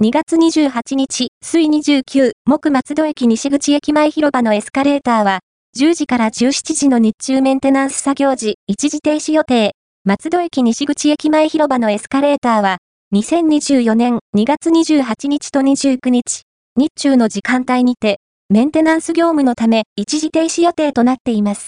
2月28日、水29、木松戸駅西口駅前広場のエスカレーターは、10時から17時の日中メンテナンス作業時、一時停止予定。松戸駅西口駅前広場のエスカレーターは、2024年2月28日と29日、日中の時間帯にて、メンテナンス業務のため一時停止予定となっています。